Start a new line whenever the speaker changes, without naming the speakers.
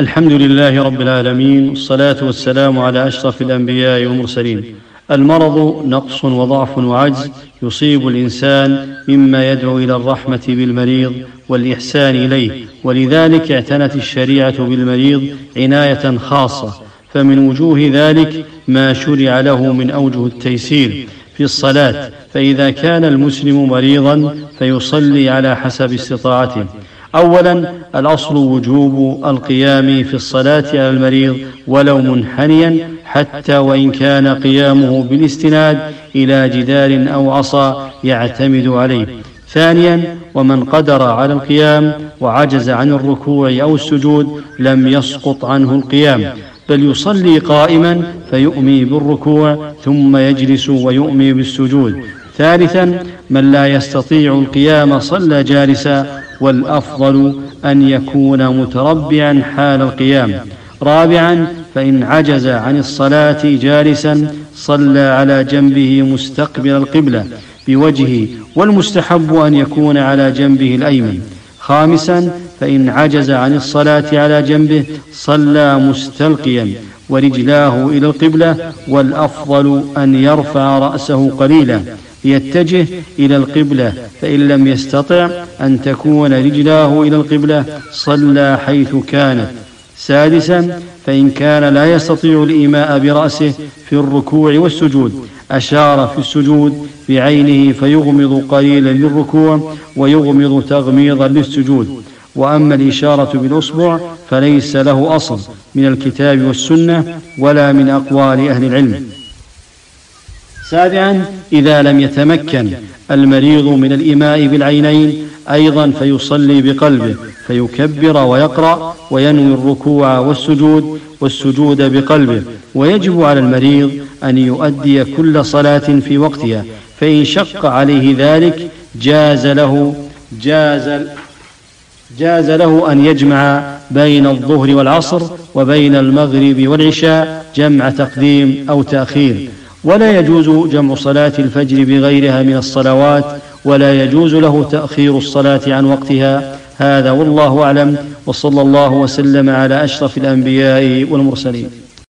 الحمد لله رب العالمين والصلاة والسلام على أشرف الأنبياء والمرسلين. المرض نقص وضعف وعجز يصيب الإنسان مما يدعو إلى الرحمة بالمريض والإحسان إليه. ولذلك اعتنت الشريعة بالمريض عناية خاصة. فمن وجوه ذلك ما شرع له من أوجه التيسير في الصلاة. فإذا كان المسلم مريضا فيصلي على حسب استطاعته. اولا الأصل وجوب القيام في الصلاة على المريض ولو منحنيا حتى وإن كان قيامه بالاستناد إلى جدار أو عصا يعتمد عليه. ثانيا ومن قدر على القيام وعجز عن الركوع أو السجود لم يسقط عنه القيام. بل يصلي قائما فيؤمي بالركوع ثم يجلس ويؤمي بالسجود. ثالثا من لا يستطيع القيام صلى جالسا والأفضل أن يكون متربعا حال القيام. رابعا فإن عجز عن الصلاة جالسا صلى على جنبه مستقبل القبلة بوجهه والمستحب أن يكون على جنبه الأيمن. خامسا فإن عجز عن الصلاة على جنبه صلى مستلقيا ورجلاه إلى القبلة والأفضل أن يرفع رأسه قليلا يتجه إلى القبلة فإن لم يستطع أن تكون رجلاه إلى القبلة صلى حيث كانت سادسا فإن كان لا يستطيع الإيماء برأسه في الركوع والسجود أشار في السجود بعينه فيغمض قليلا للركوع ويغمض تغميضا للسجود وأما الإشارة بالأصبع فليس له أصل من الكتاب والسنة ولا من أقوال أهل العلم. سابعا إذا لم يتمكن المريض من الإيماء بالعينين أيضا فيصلي بقلبه فيكبر ويقرأ وينوي الركوع والسجود والسجود بقلبه. ويجب على المريض أن يؤدي كل صلاة في وقتها فإن شق عليه ذلك جاز له جاز جاز له أن يجمع بين الظهر والعصر وبين المغرب والعشاء جمع تقديم أو تأخير. ولا يجوز جمع صلاة الفجر بغيرها من الصلوات ولا يجوز له تأخير الصلاة عن وقتها. هذا والله أعلم وصلى الله وسلم على أشرف الأنبياء والمرسلين.